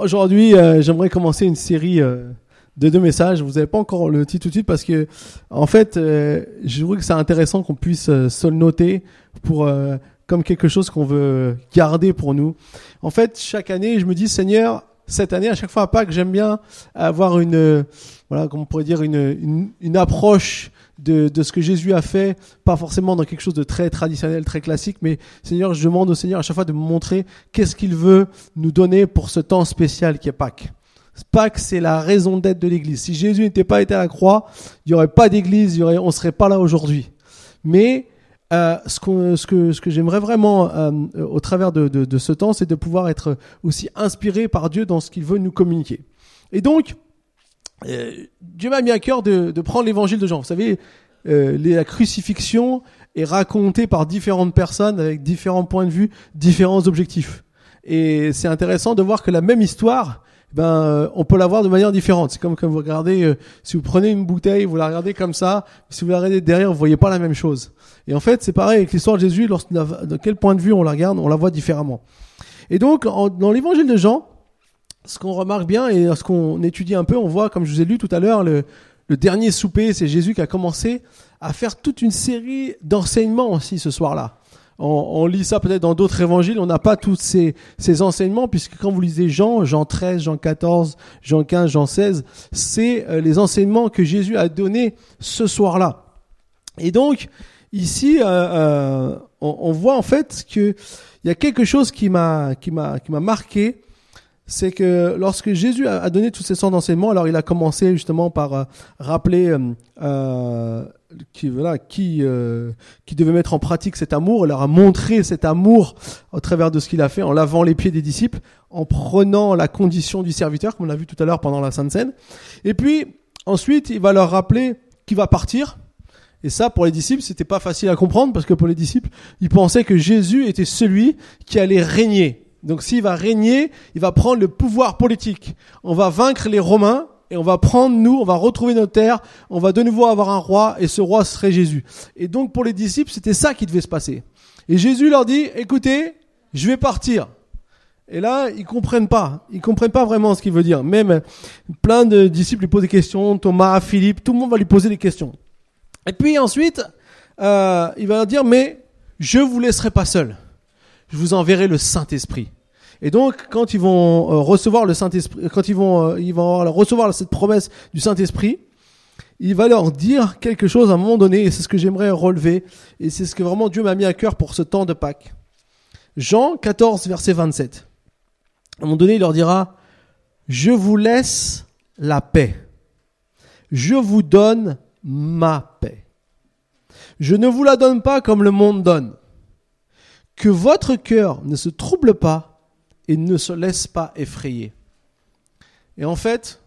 Aujourd'hui, euh, j'aimerais commencer une série euh, de deux messages. Vous n'avez pas encore le titre tout de suite parce que, en fait, euh, je trouve que c'est intéressant qu'on puisse se le noter pour comme quelque chose qu'on veut garder pour nous. En fait, chaque année, je me dis, Seigneur, cette année, à chaque fois à Pâques, j'aime bien avoir une, voilà, comment on pourrait dire, une, une approche de, de, ce que Jésus a fait, pas forcément dans quelque chose de très traditionnel, très classique, mais Seigneur, je demande au Seigneur à chaque fois de me montrer qu'est-ce qu'il veut nous donner pour ce temps spécial qui est Pâques. Pâques, c'est la raison d'être de l'Église. Si Jésus n'était pas été à la croix, il n'y aurait pas d'Église, il y aurait, on serait pas là aujourd'hui. Mais euh, ce, ce, que, ce que j'aimerais vraiment euh, au travers de, de, de ce temps, c'est de pouvoir être aussi inspiré par Dieu dans ce qu'il veut nous communiquer. Et donc, Dieu m'a mis à cœur de, de prendre l'évangile de Jean. Vous savez, euh, la crucifixion est racontée par différentes personnes avec différents points de vue, différents objectifs. Et c'est intéressant de voir que la même histoire, ben, euh, on peut la voir de manière différente. C'est comme quand vous regardez, euh, si vous prenez une bouteille, vous la regardez comme ça, si vous la regardez derrière, vous voyez pas la même chose. Et en fait, c'est pareil avec l'histoire de Jésus, de quel point de vue on la regarde, on la voit différemment. Et donc, dans l'évangile de Jean, ce qu'on remarque bien et ce qu'on étudie un peu, on voit, comme je vous ai lu tout à l'heure, le, dernier souper, c'est Jésus qui a commencé à faire toute une série d'enseignements aussi ce soir-là. On, lit ça peut-être dans d'autres évangiles, on n'a pas tous ces, ces enseignements, puisque quand vous lisez Jean, Jean 13, Jean 14, Jean 15, Jean 16, c'est euh, les enseignements que Jésus a donnés ce soir-là. Et donc, ici, euh, euh, on, on, voit en fait qu'il y a quelque chose qui m'a qui m'a qui m'a marqué c'est que lorsque Jésus a donné tous ces sortes d'enseignements, alors il a commencé justement par euh, rappeler euh, euh, qui voilà qui euh, qui devait mettre en pratique cet amour. Il leur a montré cet amour au travers de ce qu'il a fait en lavant les pieds des disciples, en prenant la condition du serviteur, comme on l'a vu tout à l'heure pendant la Sainte Seine. Et puis ensuite, il va leur rappeler qu'il va partir. Et ça, pour les disciples, c'était pas facile à comprendre parce que pour les disciples, ils pensaient que Jésus était celui qui allait régner donc s'il va régner, il va prendre le pouvoir politique. On va vaincre les Romains et on va prendre nous, on va retrouver notre terre, on va de nouveau avoir un roi et ce roi serait Jésus. Et donc pour les disciples, c'était ça qui devait se passer. Et Jésus leur dit, écoutez, je vais partir. Et là, ils comprennent pas. Ils comprennent pas vraiment ce qu'il veut dire. Même plein de disciples lui posent des questions. Thomas, Philippe, tout le monde va lui poser des questions. Et puis ensuite, euh, il va leur dire, mais je vous laisserai pas seul je vous enverrai le Saint-Esprit. Et donc, quand ils vont euh, recevoir le Saint-Esprit, quand ils vont, euh, ils vont recevoir cette promesse du Saint-Esprit, il va leur dire quelque chose à un moment donné, et c'est ce que j'aimerais relever, et c'est ce que vraiment Dieu m'a mis à cœur pour ce temps de Pâques. Jean 14, verset 27. À un moment donné, il leur dira, je vous laisse la paix. Je vous donne ma paix. Je ne vous la donne pas comme le monde donne que votre cœur ne se trouble pas et ne se laisse pas effrayer. Et en fait,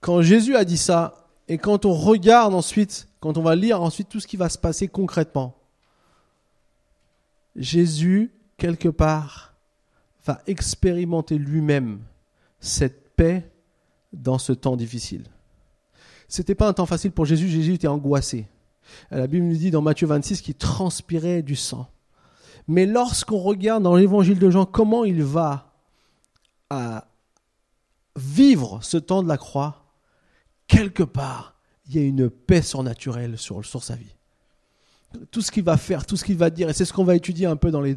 quand Jésus a dit ça, et quand on regarde ensuite, quand on va lire ensuite tout ce qui va se passer concrètement, Jésus, quelque part, va expérimenter lui-même cette paix dans ce temps difficile. C'était pas un temps facile pour Jésus, Jésus était angoissé. La Bible nous dit dans Matthieu 26 qu'il transpirait du sang. Mais lorsqu'on regarde dans l'évangile de Jean comment il va à vivre ce temps de la croix, quelque part, il y a une paix surnaturelle sur, sur sa vie. Tout ce qu'il va faire, tout ce qu'il va dire, et c'est ce qu'on va étudier un peu dans les,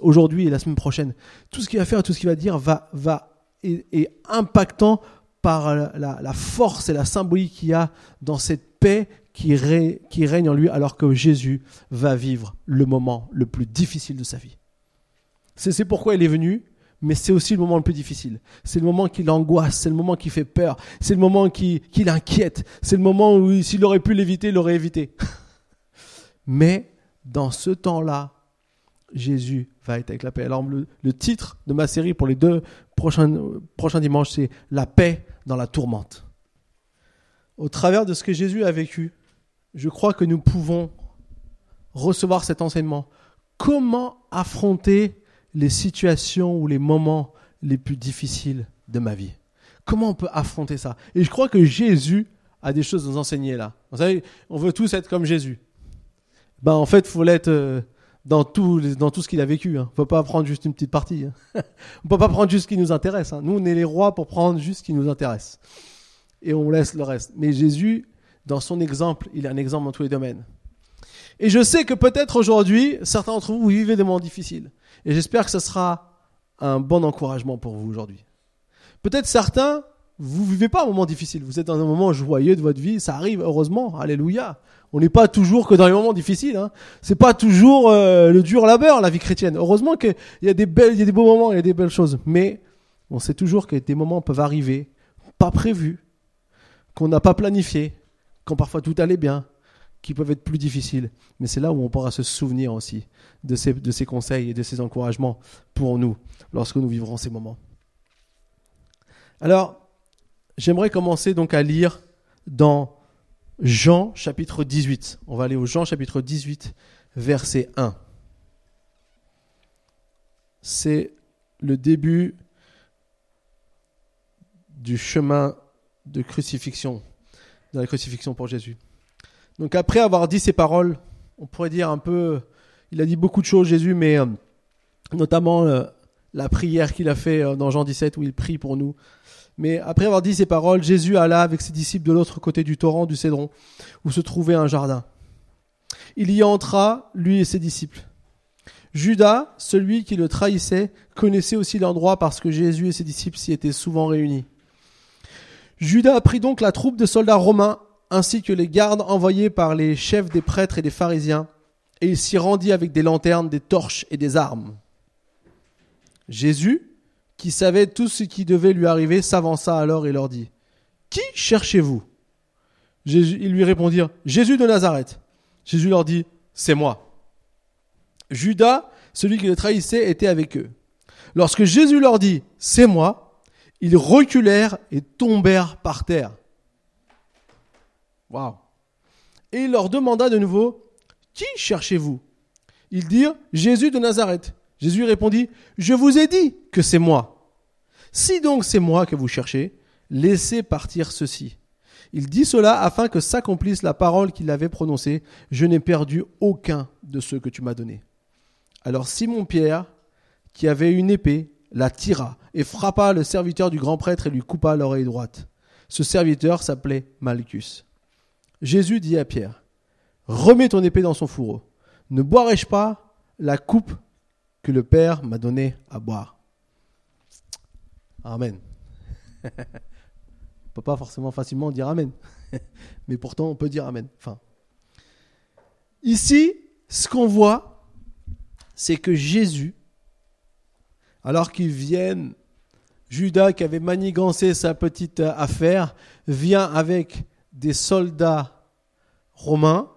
aujourd'hui et la semaine prochaine, tout ce qu'il va faire, tout ce qu'il va dire va, va, est, impactant par la force et la symbolique qu'il y a dans cette paix qui, règne en lui alors que Jésus va vivre le moment le plus difficile de sa vie. C'est pourquoi il est venu, mais c'est aussi le moment le plus difficile. C'est le moment qui l'angoisse, c'est le moment qui fait peur, c'est le moment qui, l'inquiète, c'est le moment où s'il aurait pu l'éviter, il l'aurait évité. mais dans ce temps-là, Jésus va être avec la paix. Alors le, titre de ma série pour les deux prochains, prochains dimanches, c'est La paix dans la tourmente. Au travers de ce que Jésus a vécu, je crois que nous pouvons recevoir cet enseignement. Comment affronter les situations ou les moments les plus difficiles de ma vie? Comment on peut affronter ça? Et je crois que Jésus a des choses à nous enseigner là. Vous savez, on veut tous être comme Jésus. Ben en fait, il faut l'être euh, dans tout, dans tout ce qu'il a vécu. Hein. On peut pas prendre juste une petite partie. Hein. on peut pas prendre juste ce qui nous intéresse. Hein. Nous, on est les rois pour prendre juste ce qui nous intéresse. Et on laisse le reste. Mais Jésus, dans son exemple, il est un exemple dans tous les domaines. Et je sais que peut-être aujourd'hui, certains d'entre vous, vous vivez des moments difficiles. Et j'espère que ce sera un bon encouragement pour vous aujourd'hui. Peut-être certains, vous vivez pas un moment difficile. Vous êtes dans un moment joyeux de votre vie. Ça arrive, heureusement. Alléluia. On n'est pas toujours que dans les moments difficiles. Hein. C'est pas toujours euh, le dur labeur, la vie chrétienne. Heureusement qu'il y a des y a des beaux moments, il y a des belles choses. Mais on sait toujours que des moments peuvent arriver, pas prévus, qu'on n'a pas planifié, quand parfois tout allait bien, qui peuvent être plus difficiles. Mais c'est là où on pourra se souvenir aussi de ces, de ces conseils et de ces encouragements pour nous lorsque nous vivrons ces moments. Alors, j'aimerais commencer donc à lire dans Jean chapitre 18. On va aller au Jean chapitre 18, verset 1. C'est le début du chemin de crucifixion, de la crucifixion pour Jésus. Donc après avoir dit ces paroles, on pourrait dire un peu, il a dit beaucoup de choses Jésus, mais euh, notamment euh, la prière qu'il a fait euh, dans Jean 17 où il prie pour nous mais après avoir dit ces paroles, Jésus alla avec ses disciples de l'autre côté du torrent du Cédron, où se trouvait un jardin. Il y entra, lui et ses disciples. Judas, celui qui le trahissait, connaissait aussi l'endroit parce que Jésus et ses disciples s'y étaient souvent réunis. Judas prit donc la troupe de soldats romains ainsi que les gardes envoyés par les chefs des prêtres et des pharisiens, et il s'y rendit avec des lanternes, des torches et des armes. Jésus, qui savait tout ce qui devait lui arriver, s'avança alors et leur dit Qui cherchez-vous? Ils lui répondirent Jésus de Nazareth. Jésus leur dit C'est moi. Judas, celui qui le trahissait, était avec eux. Lorsque Jésus leur dit C'est moi, ils reculèrent et tombèrent par terre. Waouh Et il leur demanda de nouveau Qui cherchez-vous? Ils dirent Jésus de Nazareth. Jésus répondit, Je vous ai dit que c'est moi. Si donc c'est moi que vous cherchez, laissez partir ceci. Il dit cela afin que s'accomplisse la parole qu'il avait prononcée, Je n'ai perdu aucun de ceux que tu m'as donnés. Alors Simon Pierre, qui avait une épée, la tira et frappa le serviteur du grand prêtre et lui coupa l'oreille droite. Ce serviteur s'appelait Malchus. Jésus dit à Pierre, Remets ton épée dans son fourreau. Ne boirai-je pas la coupe que le Père m'a donné à boire? Amen. on peut pas forcément facilement dire Amen. Mais pourtant, on peut dire Amen. Enfin. Ici, ce qu'on voit, c'est que Jésus, alors qu'il vienne, Judas qui avait manigancé sa petite affaire, vient avec des soldats romains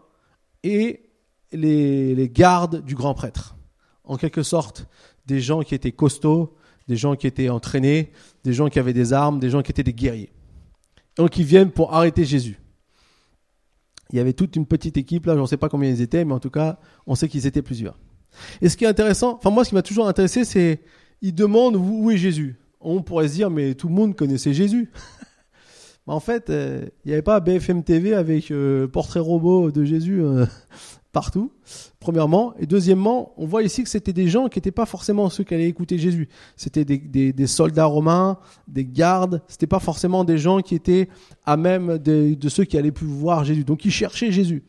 et les, les gardes du grand prêtre en quelque sorte des gens qui étaient costauds, des gens qui étaient entraînés, des gens qui avaient des armes, des gens qui étaient des guerriers. Donc ils viennent pour arrêter Jésus. Il y avait toute une petite équipe là, je ne sais pas combien ils étaient, mais en tout cas, on sait qu'ils étaient plusieurs. Et ce qui est intéressant, enfin moi ce qui m'a toujours intéressé, c'est ils demandent où est Jésus. On pourrait se dire mais tout le monde connaissait Jésus. en fait, euh, il n'y avait pas BFM TV avec euh, portrait robot de Jésus euh, partout, premièrement. Et deuxièmement, on voit ici que c'était des gens qui n'étaient pas forcément ceux qui allaient écouter Jésus. C'était des, soldats romains, des gardes. C'était pas forcément des gens qui étaient à même de, ceux qui allaient plus voir Jésus. Donc ils cherchaient Jésus.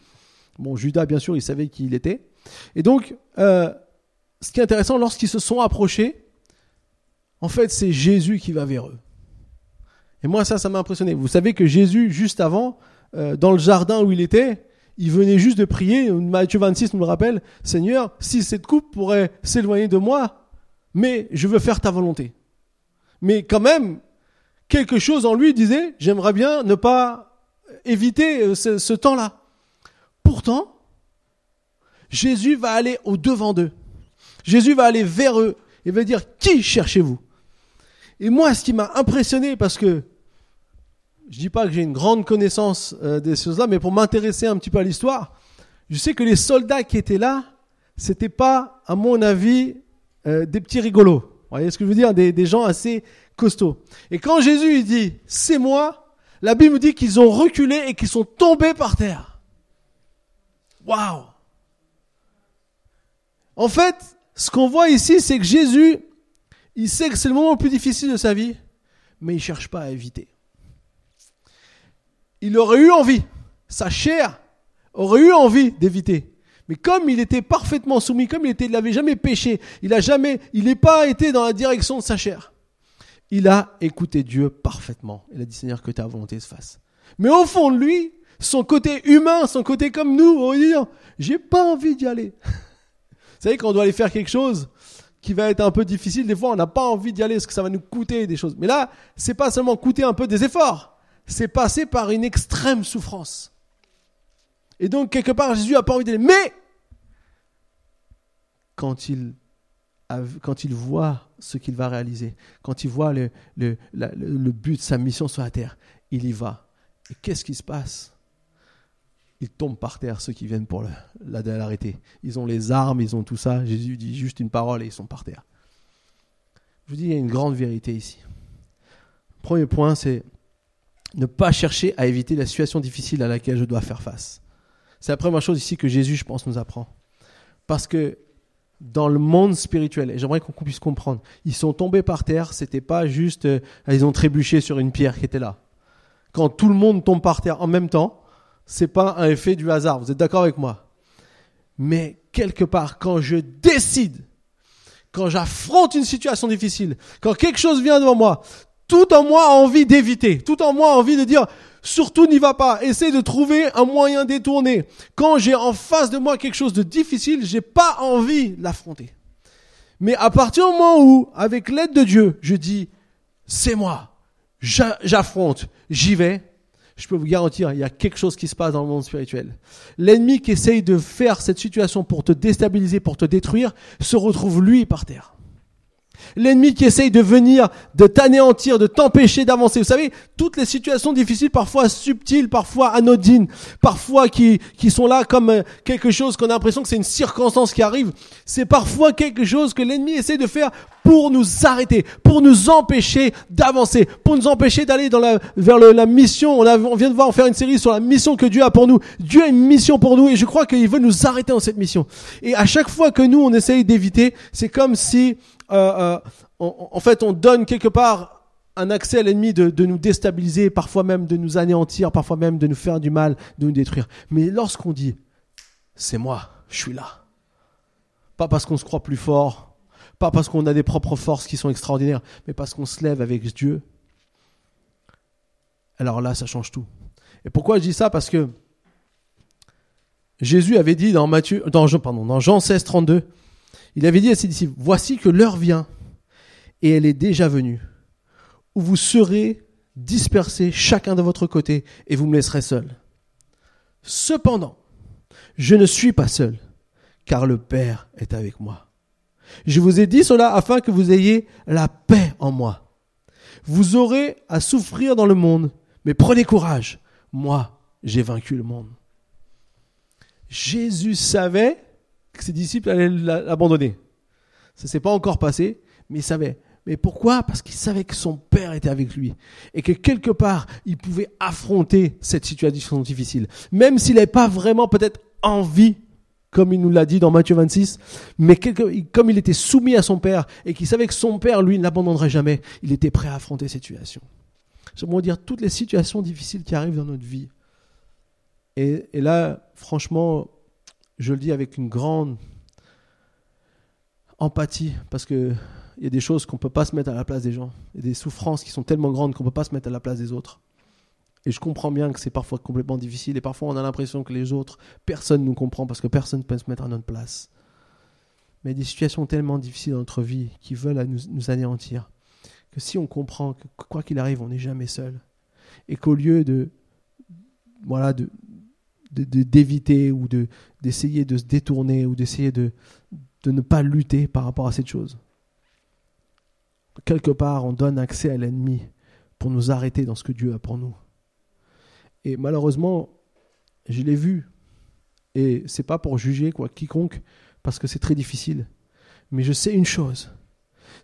Bon, Judas, bien sûr, il savait qui il était. Et donc, ce qui est intéressant, lorsqu'ils se sont approchés, en fait, c'est Jésus qui va vers eux. Et moi, ça, ça m'a impressionné. Vous savez que Jésus, juste avant, euh, dans le jardin où il était, il venait juste de prier, Matthieu 26 nous le rappelle, Seigneur, si cette coupe pourrait s'éloigner de moi, mais je veux faire ta volonté. Mais quand même, quelque chose en lui disait, j'aimerais bien ne pas éviter euh, ce, ce temps-là. Pourtant, Jésus va aller au devant d'eux. Jésus va aller vers eux et va dire, qui cherchez-vous? Et moi, ce qui m'a impressionné, parce que je dis pas que j'ai une grande connaissance euh, des choses-là, mais pour m'intéresser un petit peu à l'histoire, je sais que les soldats qui étaient là, c'était pas, à mon avis, euh, des petits rigolos. Vous voyez ce que je veux dire? Des, des gens assez costauds. Et quand Jésus il dit c'est moi, la Bible dit qu'ils ont reculé et qu'ils sont tombés par terre. Waouh En fait, ce qu'on voit ici, c'est que Jésus, il sait que c'est le moment le plus difficile de sa vie, mais il ne cherche pas à éviter. Il aurait eu envie, sa chair aurait eu envie d'éviter. Mais comme il était parfaitement soumis, comme il n'avait jamais péché, il n'a jamais, il n'est pas été dans la direction de sa chair. Il a écouté Dieu parfaitement. Il a dit Seigneur, que ta volonté se fasse. Mais au fond de lui, son côté humain, son côté comme nous, on va dire, j'ai pas envie d'y aller. Vous savez, quand doit aller faire quelque chose qui va être un peu difficile, des fois, on n'a pas envie d'y aller parce que ça va nous coûter des choses. Mais là, c'est pas seulement coûter un peu des efforts, c'est passer par une extrême souffrance. Et donc, quelque part, Jésus a pas envie d'aller. Mais, quand il, quand il voit ce qu'il va réaliser, quand il voit le, le, le but de sa mission sur la terre, il y va. Et qu'est-ce qui se passe? Ils tombent par terre, ceux qui viennent pour l'arrêter. Ils ont les armes, ils ont tout ça. Jésus dit juste une parole et ils sont par terre. Je vous dis, il y a une grande vérité ici. Premier point, c'est ne pas chercher à éviter la situation difficile à laquelle je dois faire face. C'est la première chose ici que Jésus, je pense, nous apprend. Parce que dans le monde spirituel, et j'aimerais qu'on puisse comprendre, ils sont tombés par terre, c'était pas juste, euh, ils ont trébuché sur une pierre qui était là. Quand tout le monde tombe par terre en même temps, c'est pas un effet du hasard. Vous êtes d'accord avec moi? Mais quelque part, quand je décide, quand j'affronte une situation difficile, quand quelque chose vient devant moi, tout en moi a envie d'éviter, tout en moi a envie de dire surtout n'y va pas, essaie de trouver un moyen détourné. Quand j'ai en face de moi quelque chose de difficile, j'ai pas envie de l'affronter. Mais à partir du moment où, avec l'aide de Dieu, je dis c'est moi, j'affronte, j'y vais, je peux vous garantir, il y a quelque chose qui se passe dans le monde spirituel. L'ennemi qui essaye de faire cette situation pour te déstabiliser, pour te détruire, se retrouve lui par terre. L'ennemi qui essaye de venir, de t'anéantir, de t'empêcher d'avancer. Vous savez, toutes les situations difficiles, parfois subtiles, parfois anodines, parfois qui, qui sont là comme euh, quelque chose qu'on a l'impression que c'est une circonstance qui arrive, c'est parfois quelque chose que l'ennemi essaie de faire pour nous arrêter, pour nous empêcher d'avancer, pour nous empêcher d'aller dans la, vers la mission. On, on vient de voir en faire une série sur la mission que Dieu a pour nous. Dieu a une mission pour nous et je crois qu'il veut nous arrêter dans cette mission. Et à chaque fois que nous, on essaye d'éviter, c'est comme si euh, euh, en fait, on donne quelque part un accès à l'ennemi de, de, nous déstabiliser, parfois même de nous anéantir, parfois même de nous faire du mal, de nous détruire. Mais lorsqu'on dit, c'est moi, je suis là, pas parce qu'on se croit plus fort, pas parce qu'on a des propres forces qui sont extraordinaires, mais parce qu'on se lève avec Dieu, alors là, ça change tout. Et pourquoi je dis ça? Parce que Jésus avait dit dans Matthieu, dans, pardon, dans Jean 16, 32, il avait dit à ses disciples, voici que l'heure vient, et elle est déjà venue, où vous serez dispersés chacun de votre côté, et vous me laisserez seul. Cependant, je ne suis pas seul, car le Père est avec moi. Je vous ai dit cela afin que vous ayez la paix en moi. Vous aurez à souffrir dans le monde, mais prenez courage. Moi, j'ai vaincu le monde. Jésus savait que ses disciples allaient l'abandonner. Ça s'est pas encore passé, mais il savait. Mais pourquoi? Parce qu'il savait que son père était avec lui et que quelque part il pouvait affronter cette situation difficile, même s'il n'avait pas vraiment peut-être envie, comme il nous l'a dit dans Matthieu 26, mais comme il était soumis à son père et qu'il savait que son père lui ne l'abandonnerait jamais, il était prêt à affronter cette situation. J'aimerais dire toutes les situations difficiles qui arrivent dans notre vie. Et, et là, franchement, je le dis avec une grande empathie, parce qu'il y a des choses qu'on ne peut pas se mettre à la place des gens. Il y a des souffrances qui sont tellement grandes qu'on ne peut pas se mettre à la place des autres. Et je comprends bien que c'est parfois complètement difficile, et parfois on a l'impression que les autres, personne ne nous comprend, parce que personne ne peut se mettre à notre place. Mais il y a des situations tellement difficiles dans notre vie qui veulent nous, nous anéantir, que si on comprend que quoi qu'il arrive, on n'est jamais seul, et qu'au lieu de, voilà, de, d'éviter ou de d'essayer de se détourner ou d'essayer de, de ne pas lutter par rapport à cette chose. Quelque part, on donne accès à l'ennemi pour nous arrêter dans ce que Dieu a pour nous. Et malheureusement, je l'ai vu. Et c'est pas pour juger quoi quiconque parce que c'est très difficile. Mais je sais une chose.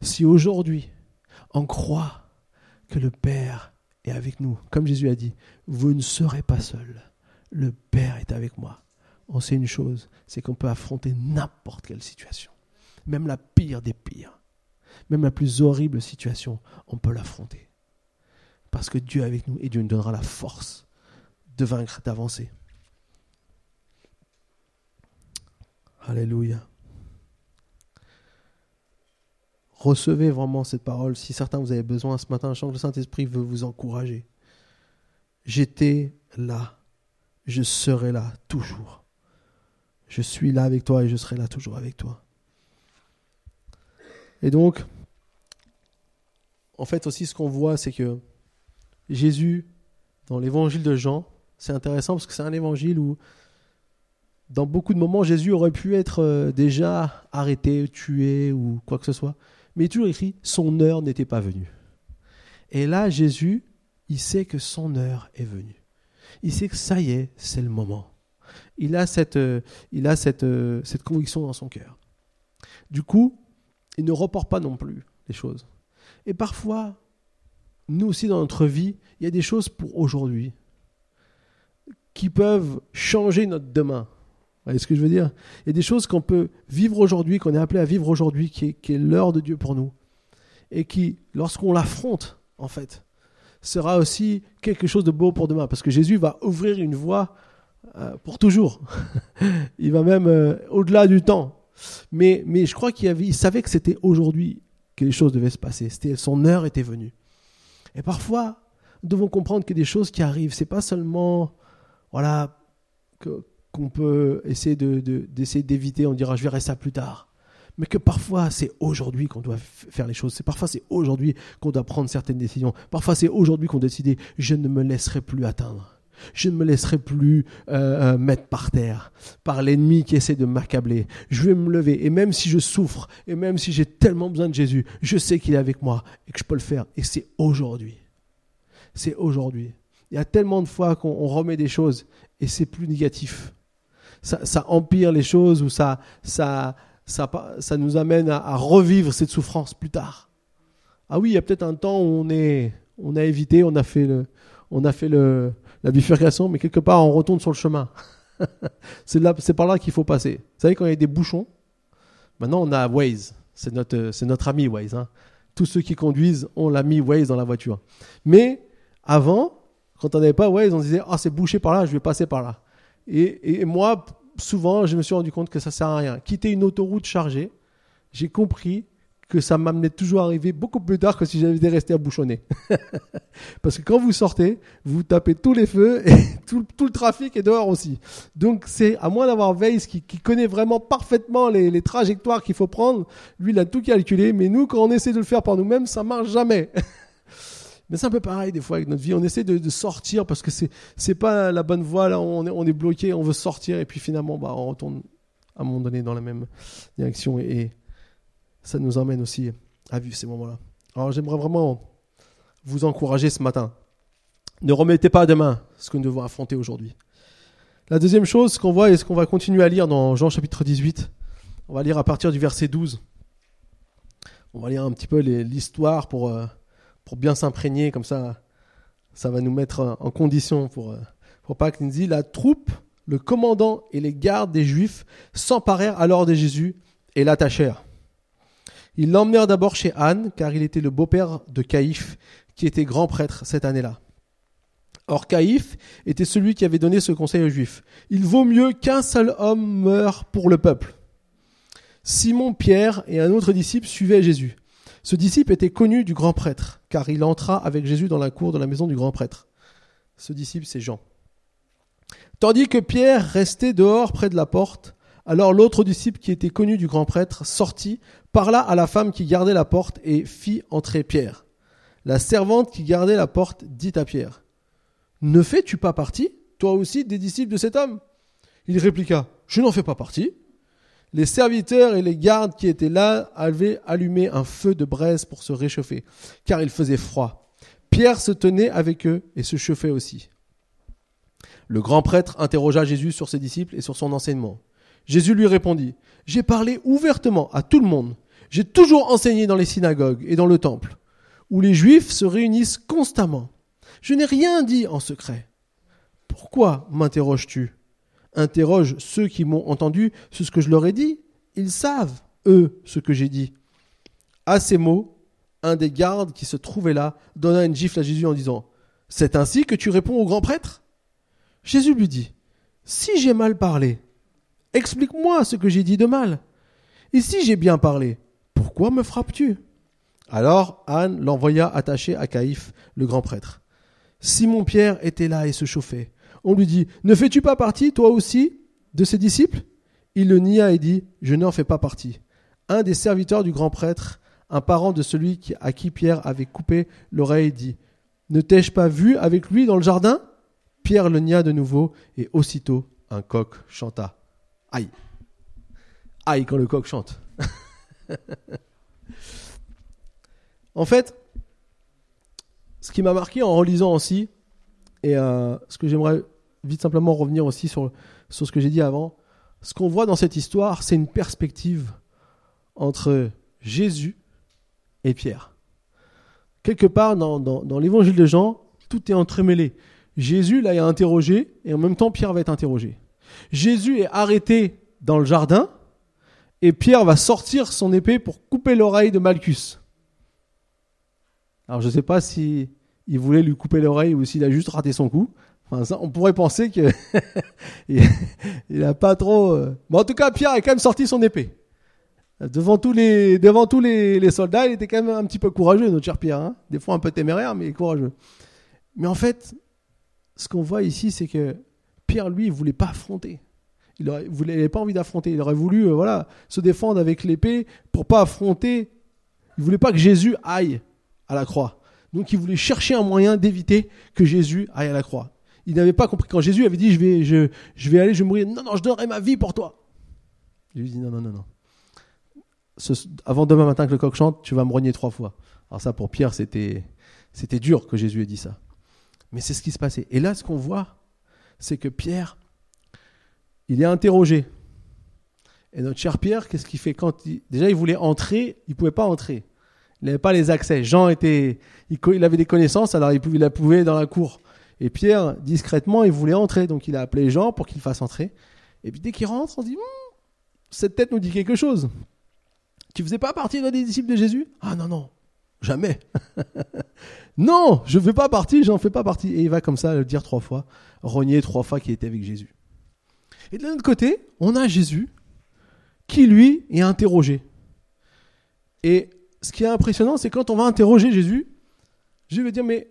Si aujourd'hui on croit que le Père est avec nous, comme Jésus a dit, vous ne serez pas seul le Père est avec moi. on sait une chose, c'est qu'on peut affronter n'importe quelle situation, même la pire des pires, même la plus horrible situation, on peut l'affronter. Parce que Dieu est avec nous et Dieu nous donnera la force de vaincre, d'avancer. Alléluia. Recevez vraiment cette parole. Si certains vous avez besoin ce matin, je sens que le Saint-Esprit veut vous encourager. J'étais là. Je serai là toujours. Je suis là avec toi et je serai là toujours avec toi. Et donc, en fait aussi ce qu'on voit, c'est que Jésus, dans l'évangile de Jean, c'est intéressant parce que c'est un évangile où, dans beaucoup de moments, Jésus aurait pu être euh, déjà arrêté, tué ou quoi que ce soit. Mais il est toujours écrit, son heure n'était pas venue. Et là, Jésus, il sait que son heure est venue. Il sait que ça y est, c'est le moment. Il a cette, euh, il a cette, euh, cette conviction dans son cœur. Du coup, il ne reporte pas non plus les choses. Et parfois, nous aussi dans notre vie, il y a des choses pour aujourd'hui qui peuvent changer notre demain. Vous voyez ce que je veux dire? Il y a des choses qu'on peut vivre aujourd'hui, qu'on est appelé à vivre aujourd'hui, qui est, qui est l'heure de Dieu pour nous. Et qui, lorsqu'on l'affronte, en fait, sera aussi quelque chose de beau pour demain. Parce que Jésus va ouvrir une voie euh, pour toujours. il va même euh, au-delà du temps. Mais, mais je crois qu'il il savait que c'était aujourd'hui que les choses devaient se passer. C'était, son heure était venue. Et parfois, nous devons comprendre que des choses qui arrivent, c'est pas seulement, voilà, qu'on peut essayer de, d'essayer d'éviter, on dira je verrai ça plus tard. Mais que parfois c'est aujourd'hui qu'on doit faire les choses. C'est parfois c'est aujourd'hui qu'on doit prendre certaines décisions. Parfois c'est aujourd'hui qu'on décide je ne me laisserai plus atteindre. Je ne me laisserai plus euh, euh, mettre par terre par l'ennemi qui essaie de m'accabler. Je vais me lever et même si je souffre et même si j'ai tellement besoin de Jésus, je sais qu'il est avec moi et que je peux le faire. Et c'est aujourd'hui. C'est aujourd'hui. Il y a tellement de fois qu'on remet des choses et c'est plus négatif. Ça, empire les choses ou ça, ça, ça, nous amène à, revivre cette souffrance plus tard. Ah oui, il y a peut-être un temps où on, a évité, on a fait la bifurcation, mais quelque part on retourne sur le chemin. c'est par là qu'il faut passer. Vous savez quand il y a des bouchons, maintenant on a Waze, c'est notre, ami Waze. Hein. Tous ceux qui conduisent ont l'ami Waze dans la voiture. Mais avant, quand on n'avait pas Waze, on disait ah c'est bouché par là, je vais passer par là. Et moi, souvent, je me suis rendu compte que ça sert à rien. Quitter une autoroute chargée, j'ai compris que ça m'amenait toujours à arriver beaucoup plus tard que si j'avais été resté à bouchonner. Parce que quand vous sortez, vous tapez tous les feux et tout, le trafic est dehors aussi. Donc c'est à moins d'avoir Weiss qui, connaît vraiment parfaitement les, trajectoires qu'il faut prendre. Lui, il a tout calculé. Mais nous, quand on essaie de le faire par nous-mêmes, ça marche jamais. mais c'est un peu pareil des fois avec notre vie. On essaie de, sortir parce que c'est c'est pas la bonne voie. Là, on est, on est bloqué, on veut sortir et puis finalement, bah, on retourne à un moment donné dans la même direction et ça nous emmène aussi à vivre ces moments-là. Alors j'aimerais vraiment vous encourager ce matin. Ne remettez pas demain ce que nous devons affronter aujourd'hui. La deuxième chose qu'on voit et ce qu'on va continuer à lire dans Jean chapitre 18, on va lire à partir du verset 12. On va lire un petit peu l'histoire pour, euh, pour bien s'imprégner, comme ça, ça va nous mettre en condition pour, euh, pour Pâques. Il la troupe, le commandant et les gardes des Juifs s'emparèrent alors de Jésus et l'attachèrent. Ils l'emmenèrent d'abord chez Anne, car il était le beau-père de Caïphe, qui était grand prêtre cette année-là. Or Caïphe était celui qui avait donné ce conseil aux Juifs. Il vaut mieux qu'un seul homme meure pour le peuple. Simon Pierre et un autre disciple suivaient Jésus. Ce disciple était connu du grand prêtre, car il entra avec Jésus dans la cour de la maison du grand prêtre. Ce disciple, c'est Jean. Tandis que Pierre restait dehors près de la porte, alors l'autre disciple qui était connu du grand prêtre sortit, parla à la femme qui gardait la porte et fit entrer Pierre. La servante qui gardait la porte dit à Pierre, Ne fais-tu pas partie, toi aussi, des disciples de cet homme? Il répliqua, Je n'en fais pas partie. Les serviteurs et les gardes qui étaient là avaient allumé un feu de braise pour se réchauffer, car il faisait froid. Pierre se tenait avec eux et se chauffait aussi. Le grand prêtre interrogea Jésus sur ses disciples et sur son enseignement. Jésus lui répondit, J'ai parlé ouvertement à tout le monde. J'ai toujours enseigné dans les synagogues et dans le temple, où les Juifs se réunissent constamment. Je n'ai rien dit en secret. Pourquoi m'interroges-tu? Interroge ceux qui m'ont entendu sur ce que je leur ai dit. Ils savent, eux, ce que j'ai dit. À ces mots, un des gardes qui se trouvait là donna une gifle à Jésus en disant C'est ainsi que tu réponds au grand prêtre? Jésus lui dit Si j'ai mal parlé, explique-moi ce que j'ai dit de mal. Et si j'ai bien parlé, pourquoi me frappes-tu? Alors Anne l'envoya attaché à Caïphe, le grand prêtre. Simon-Pierre était là et se chauffait. On lui dit Ne fais-tu pas partie, toi aussi, de ses disciples? Il le nia et dit Je n'en fais pas partie. Un des serviteurs du grand prêtre, un parent de celui à qui Pierre avait coupé l'oreille, dit Ne t'ai-je pas vu avec lui dans le jardin? Pierre le nia de nouveau, et aussitôt un coq chanta. Aïe Aïe quand le coq chante. en fait, ce qui m'a marqué en relisant aussi, et euh, ce que j'aimerais vite simplement revenir aussi sur, ce que j'ai dit avant, ce qu'on voit dans cette histoire, c'est une perspective entre Jésus et Pierre. Quelque part dans, l'évangile de Jean, tout est entremêlé. Jésus là est interrogé et en même temps Pierre va être interrogé. Jésus est arrêté dans le jardin et Pierre va sortir son épée pour couper l'oreille de Malchus. Alors je ne sais pas si voulait lui couper l'oreille ou s'il a juste raté son coup. On pourrait penser que il a pas trop. Euh, mais en tout cas, Pierre a quand même sorti son épée. Devant tous les, devant tous les, soldats, il était quand même un petit peu courageux, notre cher Pierre. Hein. Des fois un peu téméraire, mais courageux. Mais en fait, ce qu'on voit ici, c'est que Pierre, lui, il voulait pas affronter. Il n'avait pas envie d'affronter. Il aurait voulu, euh, voilà, se défendre avec l'épée pour pas affronter. Il voulait pas que Jésus aille à la croix. Donc il voulait chercher un moyen d'éviter que Jésus aille à la croix. Il n'avait pas compris quand Jésus avait dit je vais, je, je vais aller, je vais mourir. Non, non, je donnerai ma vie pour toi. Lui dit non, non, non, non avant demain matin que le coq chante, tu vas me rogner trois fois. Alors ça, pour Pierre, c'était, c'était dur que Jésus ait dit ça. Mais c'est ce qui se passait. Et là, ce qu'on voit, c'est que Pierre, il est interrogé. Et notre cher Pierre, qu'est-ce qu'il fait quand. Déjà, il voulait entrer, il ne pouvait pas entrer. Il n'avait pas les accès. Jean était, il, avait des connaissances, alors il la pouvait dans la cour. Et Pierre, discrètement, il voulait entrer, donc il a appelé Jean pour qu'il fasse entrer. Et puis dès qu'il rentre, on dit, cette tête nous dit quelque chose. Tu faisais pas partie d'un des disciples de Jésus? Ah non, non, jamais. non, je ne fais pas partie, j'en fais pas partie. Et il va comme ça le dire trois fois, rogner trois fois qu'il était avec Jésus. Et de l'autre côté, on a Jésus qui, lui, est interrogé. Et ce qui est impressionnant, c'est quand on va interroger Jésus, je vais dire, mais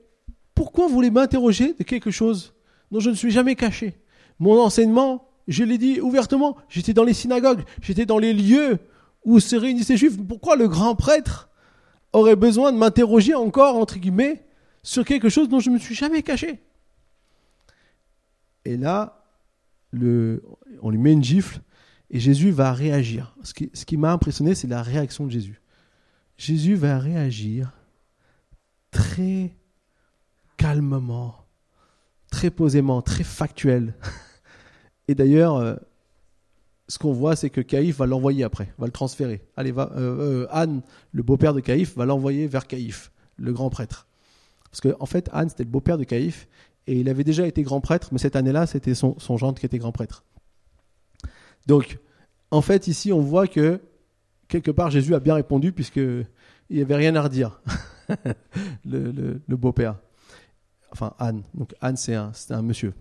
pourquoi vous voulez m'interroger de quelque chose dont je ne suis jamais caché? Mon enseignement, je l'ai dit ouvertement, j'étais dans les synagogues, j'étais dans les lieux où se réunissaient les juifs, pourquoi le grand prêtre aurait besoin de m'interroger encore, entre guillemets, sur quelque chose dont je ne me suis jamais caché? Et là, on lui met une gifle et Jésus va réagir. Ce qui, ce qui m'a impressionné, c'est la réaction de Jésus. Jésus va réagir très calmement, très posément, très factuel. Et d'ailleurs, euh, ce qu'on voit, c'est que Caïphe va l'envoyer après, va le transférer. Allez, euh, euh, Anne, le beau-père de Caïphe, va l'envoyer vers Caïphe, le grand prêtre. Parce qu'en en fait, Anne, c'était le beau-père de Caïphe, et il avait déjà été grand prêtre, mais cette année-là, c'était son, son gendre qui était grand prêtre. Donc, en fait, ici, on voit que, quelque part, Jésus a bien répondu, puisqu'il n'y avait rien à redire, le, beau-père. Enfin, Anne. Donc, Anne, c'est un, un monsieur.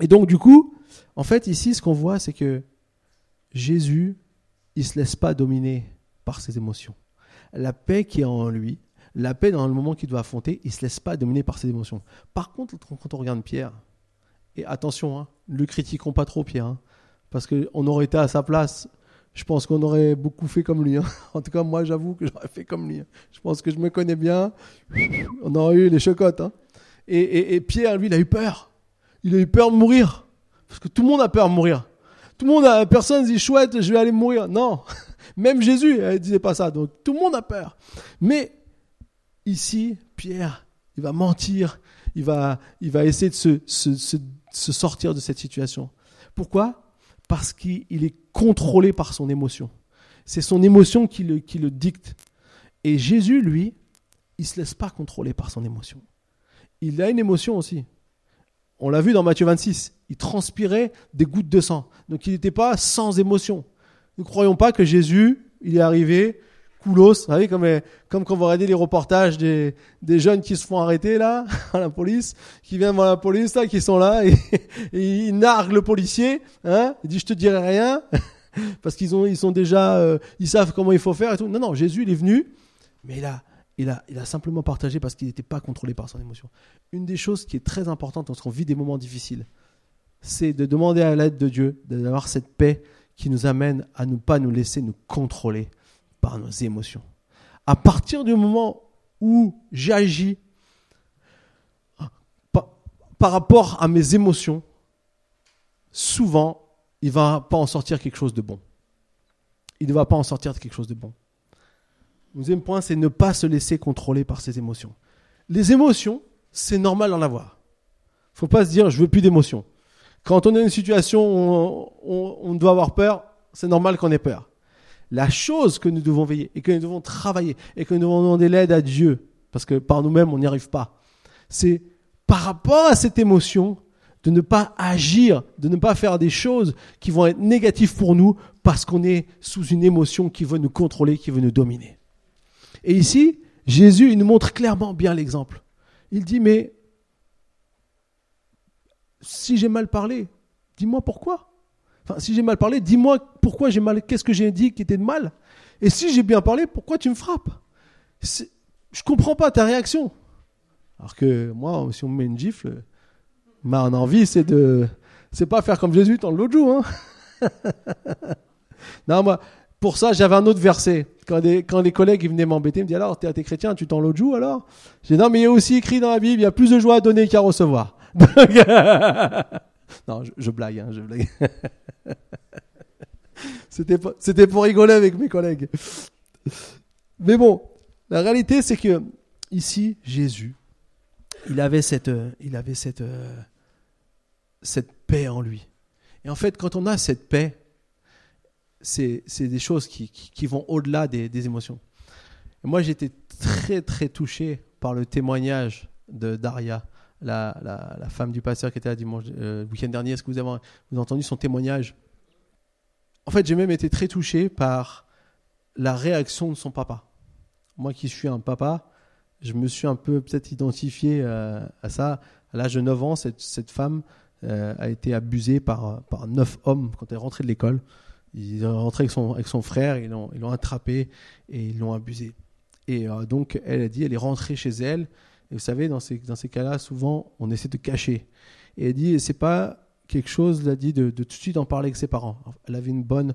Et donc, du coup, en fait, ici, ce qu'on voit, c'est que Jésus, il ne se laisse pas dominer par ses émotions. La paix qui est en lui, la paix dans le moment qu'il doit affronter, il ne se laisse pas dominer par ses émotions. Par contre, quand on regarde Pierre, et attention, hein, ne le critiquons pas trop Pierre, hein, parce qu'on aurait été à sa place, je pense qu'on aurait beaucoup fait comme lui. Hein. En tout cas, moi, j'avoue que j'aurais fait comme lui. Je pense que je me connais bien. On aurait eu les chocottes. Et, Pierre, lui, il a eu peur. Il a eu peur de mourir. Parce que tout le monde a peur de mourir. Tout le monde a, personne dit chouette, je vais aller mourir. Non. Même Jésus ne disait pas ça. Donc tout le monde a peur. Mais ici, Pierre, il va mentir. Il va, il va essayer de se, sortir de cette situation. Pourquoi? Parce qu'il est contrôlé par son émotion. C'est son émotion qui le, qui le dicte. Et Jésus, lui, il ne se laisse pas contrôler par son émotion. Il a une émotion aussi. on l'a vu dans Matthieu 26, il transpirait des gouttes de sang. Donc il n'était pas sans émotion. Ne croyons pas que Jésus, il est arrivé, coulos, vous savez, comme, comme quand vous regardez les reportages des, des jeunes qui se font arrêter là, à la police, qui viennent voir la police là, qui sont là, et, ils narguent le policier, hein, il dit je te dirai rien, parce qu'ils ont, ils sont déjà, euh, ils savent comment il faut faire et tout. Non, non, Jésus, il est venu, mais a, il a, simplement partagé parce qu'il n'était pas contrôlé par son émotion. Une des choses qui est très importante lorsqu'on vit des moments difficiles, c'est de demander à l'aide de Dieu, d'avoir cette paix qui nous amène à ne pas nous laisser nous contrôler par nos émotions. À partir du moment où j'agis par, par rapport à mes émotions, souvent, il ne va pas en sortir quelque chose de bon. Il ne va pas en sortir quelque chose de bon. Deuxième point, c'est ne pas se laisser contrôler par ses émotions. Les émotions, c'est normal d'en avoir. Il ne faut pas se dire je veux plus d'émotions. Quand on est dans une situation où on, doit avoir peur, c'est normal qu'on ait peur. La chose que nous devons veiller et que nous devons travailler et que nous devons demander l'aide à Dieu, parce que par nous-mêmes on n'y arrive pas, c'est par rapport à cette émotion de ne pas agir, de ne pas faire des choses qui vont être négatives pour nous parce qu'on est sous une émotion qui veut nous contrôler, qui veut nous dominer. Et ici, Jésus, il nous montre clairement bien l'exemple. Il dit, mais si j'ai mal parlé, dis-moi pourquoi. Enfin, si j'ai mal parlé, dis-moi pourquoi j'ai mal, qu'est-ce que j'ai dit qui était de mal. Et si j'ai bien parlé, pourquoi tu me frappes? Je comprends pas ta réaction. Alors que moi, si on me met une gifle, ma envie, c'est de, c'est pas faire comme Jésus dans l'autre jour. Hein non, moi, pour ça, j'avais un autre verset. Quand, les collègues ils venaient m'embêter, ils me disaient alors, t'es, es chrétien, tu t'en l'autre jour alors? J'ai dit non, mais il a aussi écrit dans la Bible, il y a plus de joie à donner qu'à recevoir. non, je, blague, hein, je blague. c'était, c'était pour rigoler avec mes collègues. Mais bon, la réalité, c'est que ici, Jésus, il avait cette, il avait cette, cette paix en lui. Et en fait, quand on a cette paix, c'est des choses qui, vont au-delà des, émotions. Et moi, j'étais très, très touché par le témoignage de Daria, la, femme du pasteur qui était là dimanche, euh, week-end dernier. Est-ce que vous avez, entendu son témoignage? En fait, j'ai même été très touché par la réaction de son papa. Moi qui suis un papa, je me suis un peu peut-être identifié euh, à ça. À l'âge de 9 ans, cette, cette femme euh, a été abusée par, par 9 hommes quand elle est rentrée de l'école. Il est rentré avec son, frère, ils l'ont, ils attrapé et ils l'ont abusé. Et euh, donc, elle a dit, elle est rentrée chez elle. Et vous savez, dans ces, cas-là, souvent, on essaie de cacher. Et elle dit, c'est pas quelque chose, elle a dit, de, tout de suite en parler avec ses parents. Elle avait une bonne,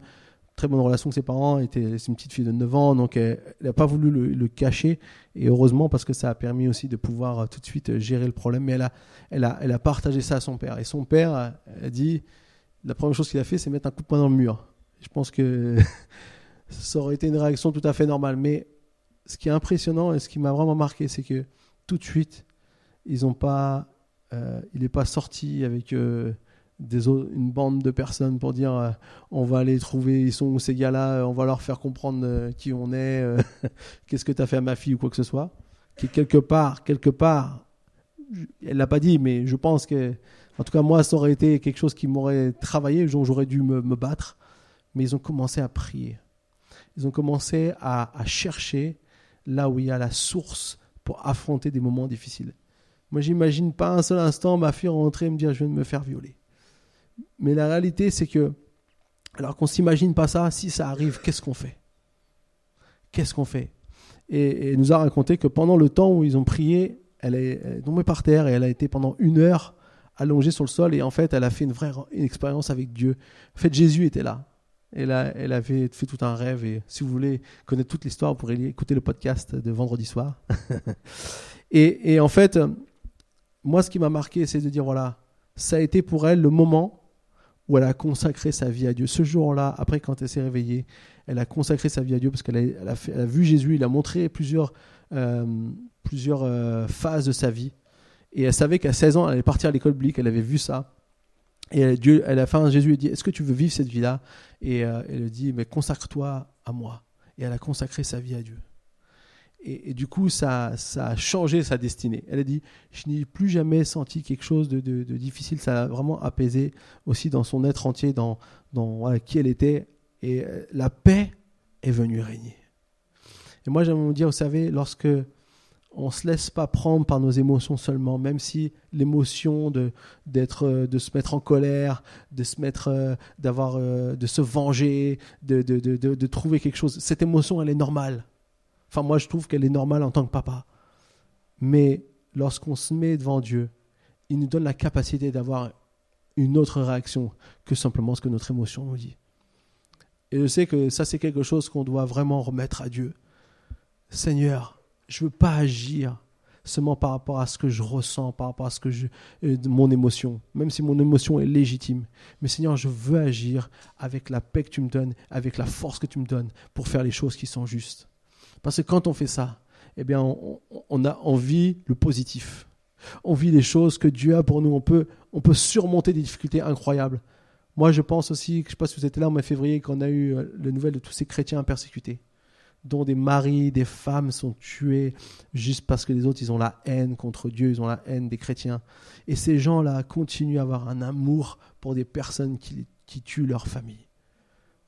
très bonne relation avec ses parents. Était, c'est une petite fille de 9 ans, donc elle n'a pas voulu le, cacher. Et heureusement, parce que ça a permis aussi de pouvoir euh, tout de suite euh, gérer le problème. Mais elle elle elle a partagé ça à son père. Et son père a dit, la première chose qu'il a fait, c'est mettre un coup de poing dans le mur. Je pense que ça aurait été une réaction tout à fait normale. Mais ce qui est impressionnant et ce qui m'a vraiment marqué, c'est que tout de suite, ils ont pas, euh, il n'est pas sorti avec euh, une bande de personnes pour dire euh, on va aller trouver, où ces gars-là, on va leur faire comprendre qui on est, qu'est-ce que tu as fait à ma fille ou quoi que ce soit. Quelque part, quelque part, elle l'a pas dit, mais je pense que, en tout cas moi, ça aurait été quelque chose qui m'aurait travaillé, j'aurais dû me battre mais ils ont commencé à prier. Ils ont commencé à, chercher là où il y a la source pour affronter des moments difficiles. Moi, j'imagine pas un seul instant ma fille rentrer et me dire je viens de me faire violer. Mais la réalité, c'est que, alors qu'on s'imagine pas ça, si ça arrive, qu'est-ce qu'on fait? Qu'est-ce qu'on fait? Et, elle nous a raconté que pendant le temps où ils ont prié, elle est, tombée par terre et elle a été pendant une heure allongée sur le sol et en fait, elle a fait une vraie une expérience avec Dieu. En fait, Jésus était là. Elle, avait fait tout un rêve et si vous voulez connaître toute l'histoire, vous pourrez écouter le podcast de vendredi soir. et, en fait, moi, ce qui m'a marqué, c'est de dire voilà, ça a été pour elle le moment où elle a consacré sa vie à Dieu. Ce jour-là, après quand elle s'est réveillée, elle a consacré sa vie à Dieu parce qu'elle a, vu Jésus, il a montré plusieurs, euh, euh, phases de sa vie. Et elle savait qu'à 16 ans, elle allait partir à l'école biblique, elle avait vu ça. Et Dieu, à la fin, Jésus lui dit Est-ce que tu veux vivre cette vie-là? Et euh, elle dit Mais consacre-toi à moi. Et elle a consacré sa vie à Dieu. et, du coup, ça, ça a changé sa destinée. Elle a dit, je n'ai plus jamais senti quelque chose de, difficile. Ça a vraiment apaisé aussi dans son être entier, dans, dans qui elle était. Et euh, la paix est venue régner. Et moi, j'aimerais vous dire, vous savez, lorsque on se laisse pas prendre par nos émotions seulement, même si l'émotion de d'être, euh, de se mettre en colère, de se mettre, euh, d'avoir, de se venger, de, de, de, de trouver quelque chose, cette émotion, elle est normale. Enfin, moi, je trouve qu'elle est normale en tant que papa. Mais lorsqu'on se met devant Dieu, il nous donne la capacité d'avoir une autre réaction que simplement ce que notre émotion nous dit. Et je sais que ça, c'est quelque chose qu'on doit vraiment remettre à Dieu. Seigneur, je ne veux pas agir seulement par rapport à ce que je ressens, par rapport à ce que je, euh, mon émotion, même si mon émotion est légitime. Mais Seigneur, je veux agir avec la paix que tu me donnes, avec la force que tu me donnes pour faire les choses qui sont justes. Parce que quand on fait ça, eh bien, on, a, envie le positif. On vit les choses que Dieu a pour nous. On peut, on peut surmonter des difficultés incroyables. Moi, je pense aussi, je ne sais pas si vous étiez là de février, quand on a eu euh, la nouvelle de tous ces chrétiens persécutés, dont des maris, des femmes sont tués juste parce que les autres, ils ont la haine contre Dieu, ils ont la haine des chrétiens. Et ces gens-là continuent à avoir un amour pour des personnes qui, tuent leur famille.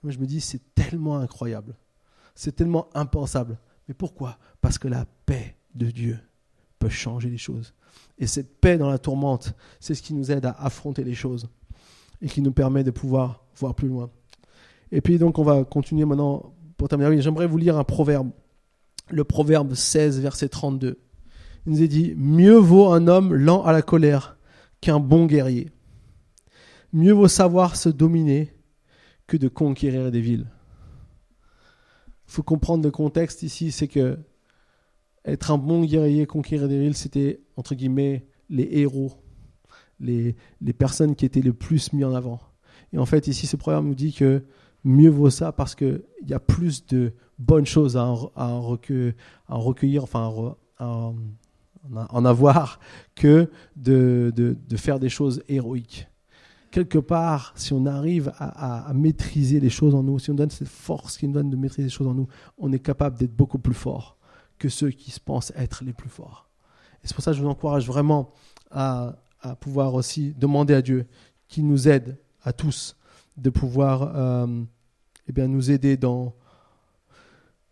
Moi, je me dis, c'est tellement incroyable. C'est tellement impensable. Mais pourquoi? Parce que la paix de Dieu peut changer les choses. Et cette paix dans la tourmente, c'est ce qui nous aide à affronter les choses et qui nous permet de pouvoir voir plus loin. Et puis donc on va continuer maintenant pour terminer. J'aimerais vous lire un proverbe. Le proverbe 16, verset 32. Il nous est dit, mieux vaut un homme lent à la colère qu'un bon guerrier. Mieux vaut savoir se dominer que de conquérir des villes faut comprendre le contexte ici, c'est que être un bon guerrier, conquérir des villes, c'était entre guillemets les héros, les, les personnes qui étaient le plus mis en avant. Et en fait, ici, ce programme nous dit que mieux vaut ça parce qu'il y a plus de bonnes choses à en, à recueillir, enfin à, en avoir, que de, faire des choses héroïques quelque part, si on arrive à, maîtriser les choses en nous, si on donne cette force qui nous donne de maîtriser les choses en nous, on est capable d'être beaucoup plus fort que ceux qui se pensent être les plus forts. Et c'est pour ça que je vous encourage vraiment à, pouvoir aussi demander à Dieu qu'il nous aide à tous de pouvoir euh, eh bien, nous aider dans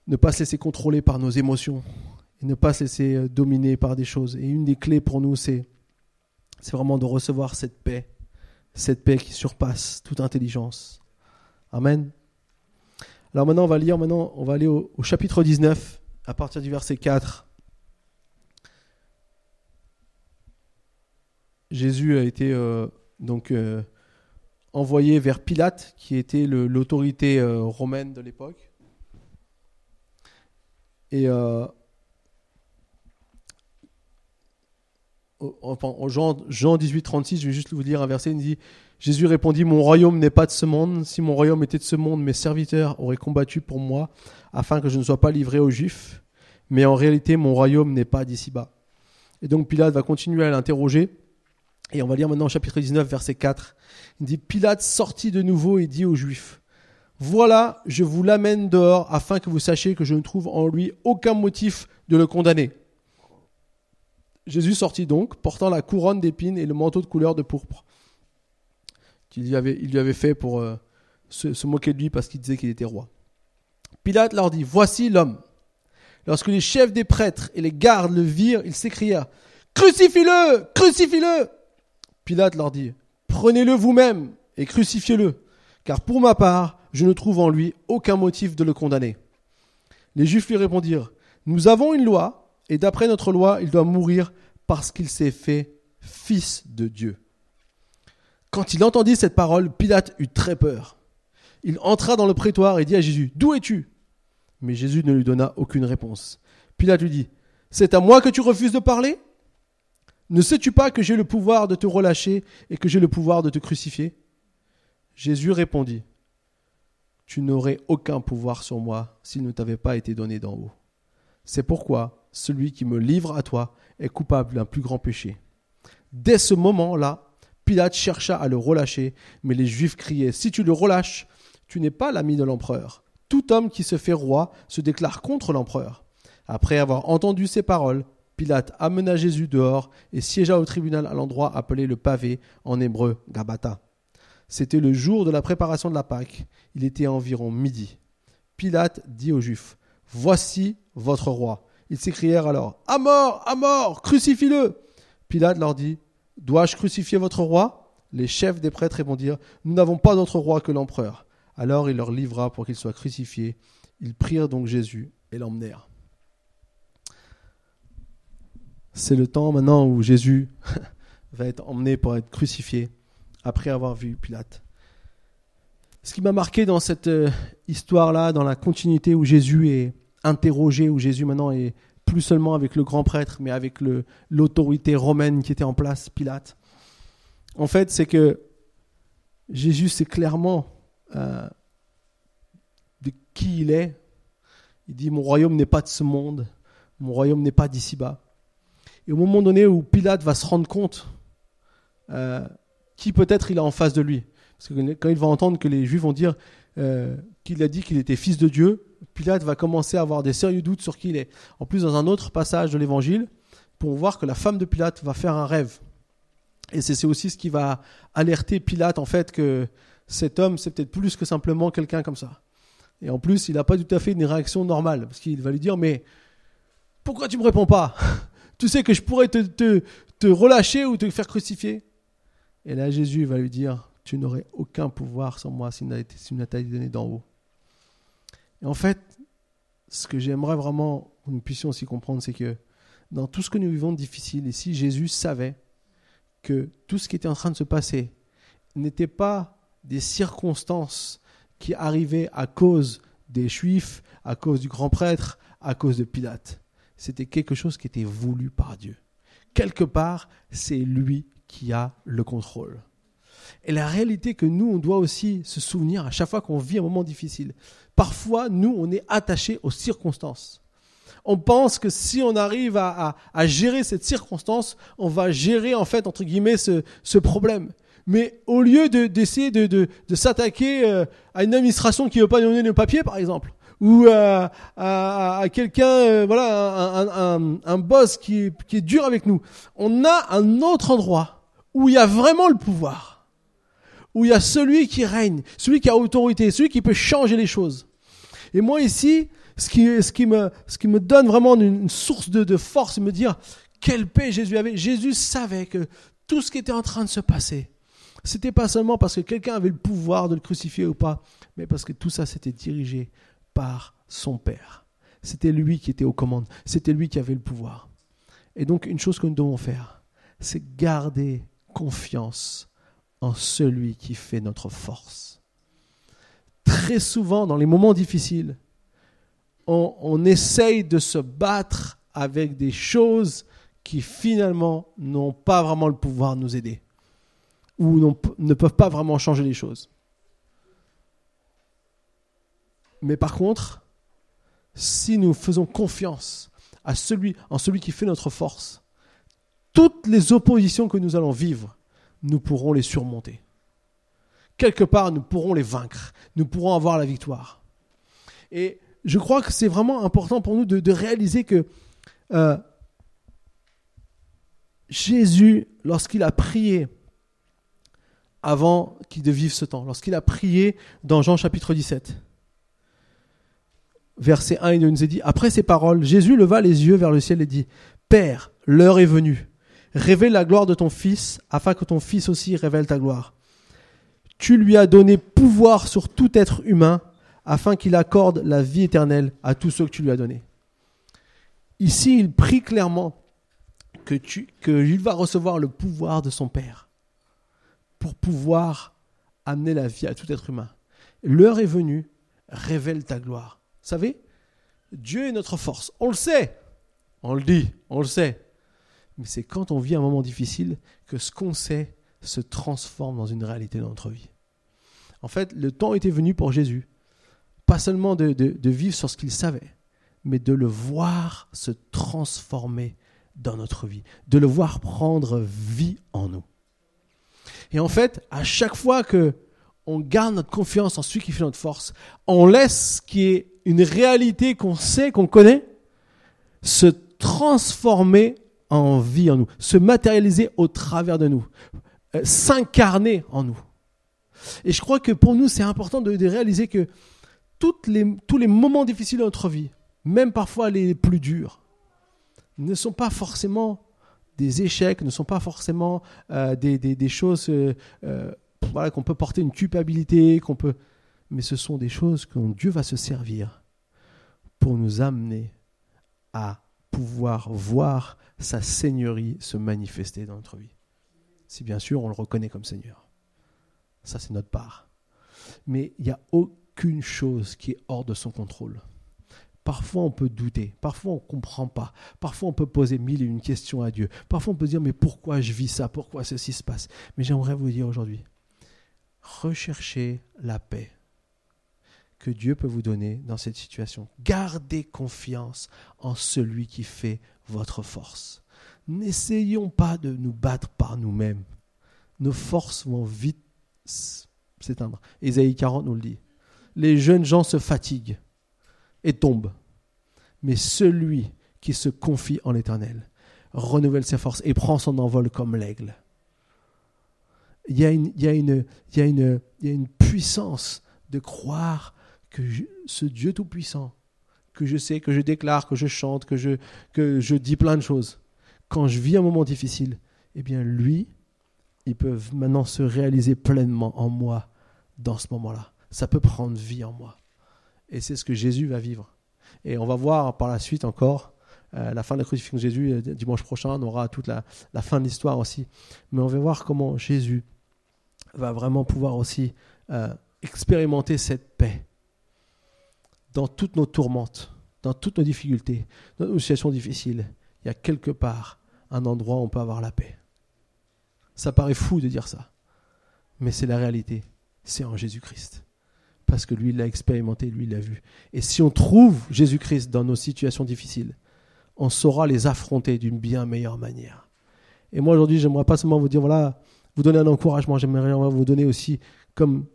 ne pas se laisser contrôler par nos émotions et ne pas se laisser euh, dominer par des choses. Et une des clés pour nous, c'est vraiment de recevoir cette paix cette paix qui surpasse toute intelligence. Amen. Alors maintenant, on va lire, maintenant, on va aller au, chapitre 19, à partir du verset 4. Jésus a été euh, donc envoyé vers Pilate, qui était l'autorité euh, romaine de l'époque. Et en Jean, Jean 18, 36, je vais juste vous lire un verset, il dit, Jésus répondit, Mon royaume n'est pas de ce monde, si mon royaume était de ce monde, mes serviteurs auraient combattu pour moi, afin que je ne sois pas livré aux Juifs, mais en réalité mon royaume n'est pas d'ici-bas. Et donc Pilate va continuer à l'interroger, et on va lire maintenant au chapitre 19, verset 4. Il dit, Pilate sortit de nouveau et dit aux Juifs, Voilà, je vous l'amène dehors, afin que vous sachiez que je ne trouve en lui aucun motif de le condamner. Jésus sortit donc, portant la couronne d'épines et le manteau de couleur de pourpre qu'il lui avait, lui avait fait pour euh, se, moquer de lui parce qu'il disait qu'il était roi. Pilate leur dit, Voici l'homme. Lorsque les chefs des prêtres et les gardes le virent, ils s'écrièrent, Crucifie-le Crucifie-le Pilate leur dit, Prenez-le vous-même et crucifiez-le, car pour ma part, je ne trouve en lui aucun motif de le condamner. Les Juifs lui répondirent, Nous avons une loi, et d'après notre loi, il doit mourir parce qu'il s'est fait fils de Dieu. Quand il entendit cette parole, Pilate eut très peur. Il entra dans le prétoire et dit à Jésus, D'où es-tu? Mais Jésus ne lui donna aucune réponse. Pilate lui dit, C'est à moi que tu refuses de parler? Ne sais-tu pas que j'ai le pouvoir de te relâcher et que j'ai le pouvoir de te crucifier? Jésus répondit, Tu n'aurais aucun pouvoir sur moi s'il ne t'avait pas été donné d'en haut. C'est pourquoi celui qui me livre à toi est coupable d'un plus grand péché. Dès ce moment-là, Pilate chercha à le relâcher, mais les Juifs criaient, Si tu le relâches, tu n'es pas l'ami de l'empereur. Tout homme qui se fait roi se déclare contre l'empereur. Après avoir entendu ces paroles, Pilate amena Jésus dehors et siégea au tribunal à l'endroit appelé le pavé, en hébreu Gabata. C'était le jour de la préparation de la Pâque. Il était environ midi. Pilate dit aux Juifs Voici votre roi. Ils s'écrièrent alors À mort, à mort, crucifie-le Pilate leur dit Dois-je crucifier votre roi? Les chefs des prêtres répondirent Nous n'avons pas d'autre roi que l'empereur. Alors il leur livra pour qu'il soit crucifié. Ils prirent donc Jésus et l'emmenèrent. C'est le temps maintenant où Jésus va être emmené pour être crucifié après avoir vu Pilate. Ce qui m'a marqué dans cette euh, histoire-là, dans la continuité où Jésus est interrogé, où Jésus maintenant est plus seulement avec le grand prêtre, mais avec l'autorité romaine qui était en place, Pilate. En fait, c'est que Jésus sait clairement euh, de qui il est. Il dit, mon royaume n'est pas de ce monde, mon royaume n'est pas d'ici-bas. Et au moment donné où Pilate va se rendre compte euh, qui peut-être il a en face de lui, parce que quand il va entendre que les Juifs vont dire euh, qu'il a dit qu'il était fils de Dieu, Pilate va commencer à avoir des sérieux doutes sur qui il est. En plus, dans un autre passage de l'Évangile, pour voir que la femme de Pilate va faire un rêve. Et c'est aussi ce qui va alerter Pilate, en fait, que cet homme, c'est peut-être plus que simplement quelqu'un comme ça. Et en plus, il n'a pas tout à fait une réaction normale, parce qu'il va lui dire, mais pourquoi tu ne me réponds pas? Tu sais que je pourrais te, relâcher ou te faire crucifier Et là, Jésus va lui dire, tu n'aurais aucun pouvoir sans moi s'il ne t'a été donné d'en haut. Et en fait, ce que j'aimerais vraiment que nous puissions aussi comprendre, c'est que dans tout ce que nous vivons de difficile, si Jésus savait que tout ce qui était en train de se passer n'était pas des circonstances qui arrivaient à cause des Juifs, à cause du grand prêtre, à cause de Pilate. C'était quelque chose qui était voulu par Dieu. Quelque part, c'est lui qui a le contrôle. Et la réalité que nous, on doit aussi se souvenir à chaque fois qu'on vit un moment difficile. Parfois, nous, on est attachés aux circonstances. On pense que si on arrive à, gérer cette circonstance, on va gérer, en fait, entre guillemets, ce, problème. Mais au lieu d'essayer de, s'attaquer euh, à une administration qui ne veut pas donner le papier, par exemple, ou à, quelqu'un, euh, voilà, un, boss qui est dur avec nous, on a un autre endroit où il y a vraiment le pouvoir où il y a celui qui règne, celui qui a autorité, celui qui peut changer les choses. Et moi ici, ce qui, ce qui, me, ce qui me donne vraiment une, source de, de force, me dire quelle paix Jésus avait. Jésus savait que tout ce qui était en train de se passer, c'était pas seulement parce que quelqu'un avait le pouvoir de le crucifier ou pas, mais parce que tout ça s'était dirigé par son Père. C'était lui qui était aux commandes, c'était lui qui avait le pouvoir. Et donc une chose que nous devons faire, c'est garder confiance en celui qui fait notre force. Très souvent, dans les moments difficiles, on, essaye de se battre avec des choses qui finalement n'ont pas vraiment le pouvoir de nous aider ou ne peuvent pas vraiment changer les choses. Mais par contre, si nous faisons confiance à celui, en celui qui fait notre force, toutes les oppositions que nous allons vivre nous pourrons les surmonter. Quelque part, nous pourrons les vaincre. Nous pourrons avoir la victoire. Et je crois que c'est vraiment important pour nous de, réaliser que euh, Jésus, lorsqu'il a prié avant qu'il de vive ce temps, lorsqu'il a prié dans Jean chapitre 17, verset 1, il nous est dit, après ces paroles, Jésus leva les yeux vers le ciel et dit, Père, l'heure est venue Révèle la gloire de ton Fils, afin que ton Fils aussi révèle ta gloire. Tu lui as donné pouvoir sur tout être humain, afin qu'il accorde la vie éternelle à tous ceux que tu lui as donnés. Ici, il prie clairement que tu, qu'il va recevoir le pouvoir de son Père pour pouvoir amener la vie à tout être humain. L'heure est venue, révèle ta gloire. Savez, Dieu est notre force. On le sait. On le dit, on le sait mais c'est quand on vit un moment difficile que ce qu'on sait se transforme dans une réalité dans notre vie. En fait, le temps était venu pour Jésus, pas seulement de vivre sur ce qu'il savait, mais de le voir se transformer dans notre vie, de le voir prendre vie en nous. Et en fait, à chaque fois que on garde notre confiance en celui qui fait notre force, on laisse ce qui est une réalité qu'on sait, qu'on connaît, se transformer en vie en nous, se matérialiser au travers de nous, euh, s'incarner en nous. Et je crois que pour nous, c'est important de, réaliser que tous les moments difficiles de notre vie, même parfois les plus durs, ne sont pas forcément des échecs, ne sont pas forcément euh, des, des, choses euh, qu'on peut porter une culpabilité, qu'on peut, mais ce sont des choses dont Dieu va se servir pour nous amener à pouvoir voir sa seigneurie se manifester dans notre vie. Si bien sûr on le reconnaît comme Seigneur. Ça c'est notre part. Mais il n'y a aucune chose qui est hors de son contrôle. Parfois on peut douter, parfois on ne comprend pas, parfois on peut poser mille et une questions à Dieu, parfois on peut dire mais pourquoi je vis ça, pourquoi ceci se passe? Mais j'aimerais vous dire aujourd'hui, recherchez la paix que Dieu peut vous donner dans cette situation. Gardez confiance en celui qui fait votre force. N'essayons pas de nous battre par nous-mêmes. Nos forces vont vite s'éteindre. Ésaïe 40 nous le dit. Les jeunes gens se fatiguent et tombent. Mais celui qui se confie en l'Éternel renouvelle ses forces et prend son envol comme l'aigle. Il y, a une, puissance de croire que ce Dieu Tout-Puissant, que je sais, que je déclare, que je chante, que je, dis plein de choses, quand je vis un moment difficile, eh bien lui, il peut maintenant se réaliser pleinement en moi dans ce moment-là. Ça peut prendre vie en moi. Et c'est ce que Jésus va vivre. Et on va voir par la suite encore euh, la fin de la crucifixion de Jésus. Euh, dimanche prochain, on aura toute la fin de l'histoire aussi. Mais on va voir comment Jésus va vraiment pouvoir aussi euh, expérimenter cette paix dans toutes nos tourmentes, dans toutes nos difficultés, dans nos situations difficiles, il y a quelque part un endroit où on peut avoir la paix. Ça paraît fou de dire ça, mais c'est la réalité. C'est en Jésus-Christ. Parce que lui, il l'a expérimenté, lui, il l'a vu. Et si on trouve Jésus-Christ dans nos situations difficiles, on saura les affronter d'une bien meilleure manière. Et moi, aujourd'hui, j'aimerais pas seulement vous dire, voilà, vous donner un encouragement, j'aimerais vous donner aussi comme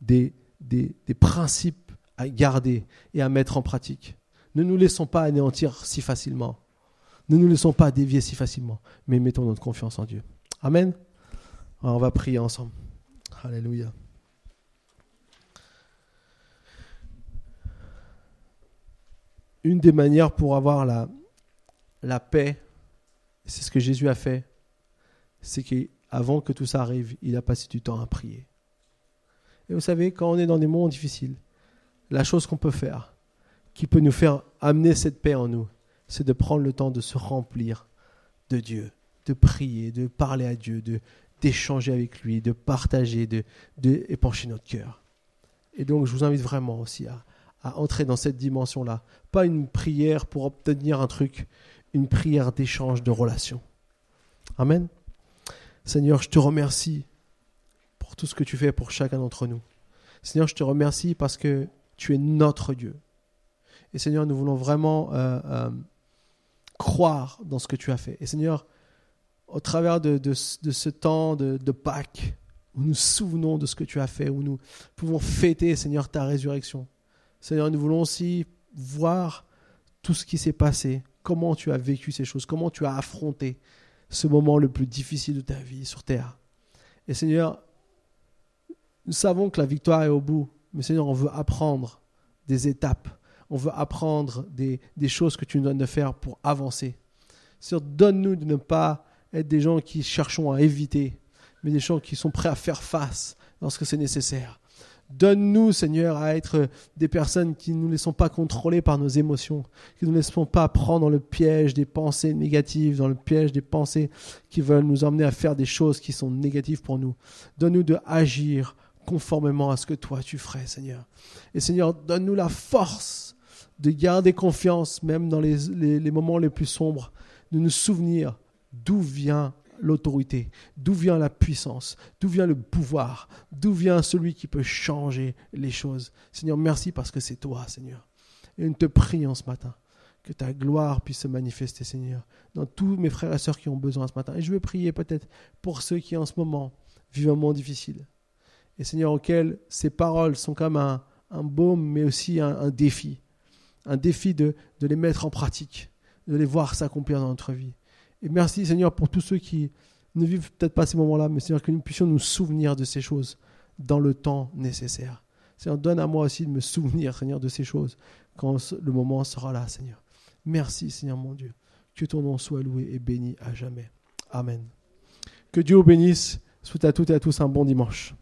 des, des, principes à garder et à mettre en pratique. Ne nous laissons pas anéantir si facilement. Ne nous laissons pas dévier si facilement, mais mettons notre confiance en Dieu. Amen. on va prier ensemble. Alléluia. Une des manières pour avoir la, la paix, c'est ce que Jésus a fait, c'est qu'avant que tout ça arrive, il a passé du temps à prier. Et vous savez, quand on est dans des moments difficiles, la chose qu'on peut faire, qui peut nous faire amener cette paix en nous, c'est de prendre le temps de se remplir de Dieu, de prier, de parler à Dieu, de d'échanger avec lui, de partager, de, de épancher notre cœur. Et donc, je vous invite vraiment aussi à, à entrer dans cette dimension-là. Pas une prière pour obtenir un truc, une prière d'échange, de relation. Amen. Seigneur, je te remercie pour tout ce que tu fais pour chacun d'entre nous. Seigneur, je te remercie parce que tu es notre Dieu. Et Seigneur, nous voulons vraiment euh, euh, croire dans ce que tu as fait. Et Seigneur, au travers de, ce temps de, de, Pâques, où nous souvenons de ce que tu as fait, où nous pouvons fêter, Seigneur, ta résurrection. Seigneur, nous voulons aussi voir tout ce qui s'est passé, comment tu as vécu ces choses, comment tu as affronté ce moment le plus difficile de ta vie sur terre. Et Seigneur, nous savons que la victoire est au bout, mais Seigneur, on veut apprendre des étapes. On veut apprendre des, choses que tu nous donnes de faire pour avancer. Seigneur, donne-nous de ne pas être des gens qui cherchons à éviter, mais des gens qui sont prêts à faire face lorsque c'est nécessaire. Donne-nous, Seigneur, à être des personnes qui ne nous laissons pas contrôler par nos émotions, qui ne nous laissons pas prendre dans le piège des pensées négatives, dans le piège des pensées qui veulent nous emmener à faire des choses qui sont négatives pour nous. Donne-nous de agir conformément à ce que toi tu ferais, Seigneur. Et Seigneur, donne-nous la force de garder confiance, même dans les, les, moments les plus sombres, de nous souvenir d'où vient l'autorité, d'où vient la puissance, d'où vient le pouvoir, d'où vient celui qui peut changer les choses. Seigneur, merci parce que c'est toi, Seigneur. Et nous te prions ce matin que ta gloire puisse se manifester, Seigneur, dans tous mes frères et sœurs qui ont besoin ce matin. Et je veux prier peut-être pour ceux qui en ce moment vivent un moment difficile et Seigneur, auquel ces paroles sont comme un, un baume, mais aussi un, défi. Un défi de, de, les mettre en pratique, de les voir s'accomplir dans notre vie. Et merci Seigneur pour tous ceux qui ne vivent peut-être pas ces moments-là, mais Seigneur, que nous puissions nous souvenir de ces choses dans le temps nécessaire. Seigneur, donne à moi aussi de me souvenir, Seigneur, de ces choses quand le moment sera là, Seigneur. Merci, Seigneur mon Dieu. Que ton nom soit loué et béni à jamais. Amen. Que Dieu vous bénisse. Souhaite à toutes et à tous un bon dimanche.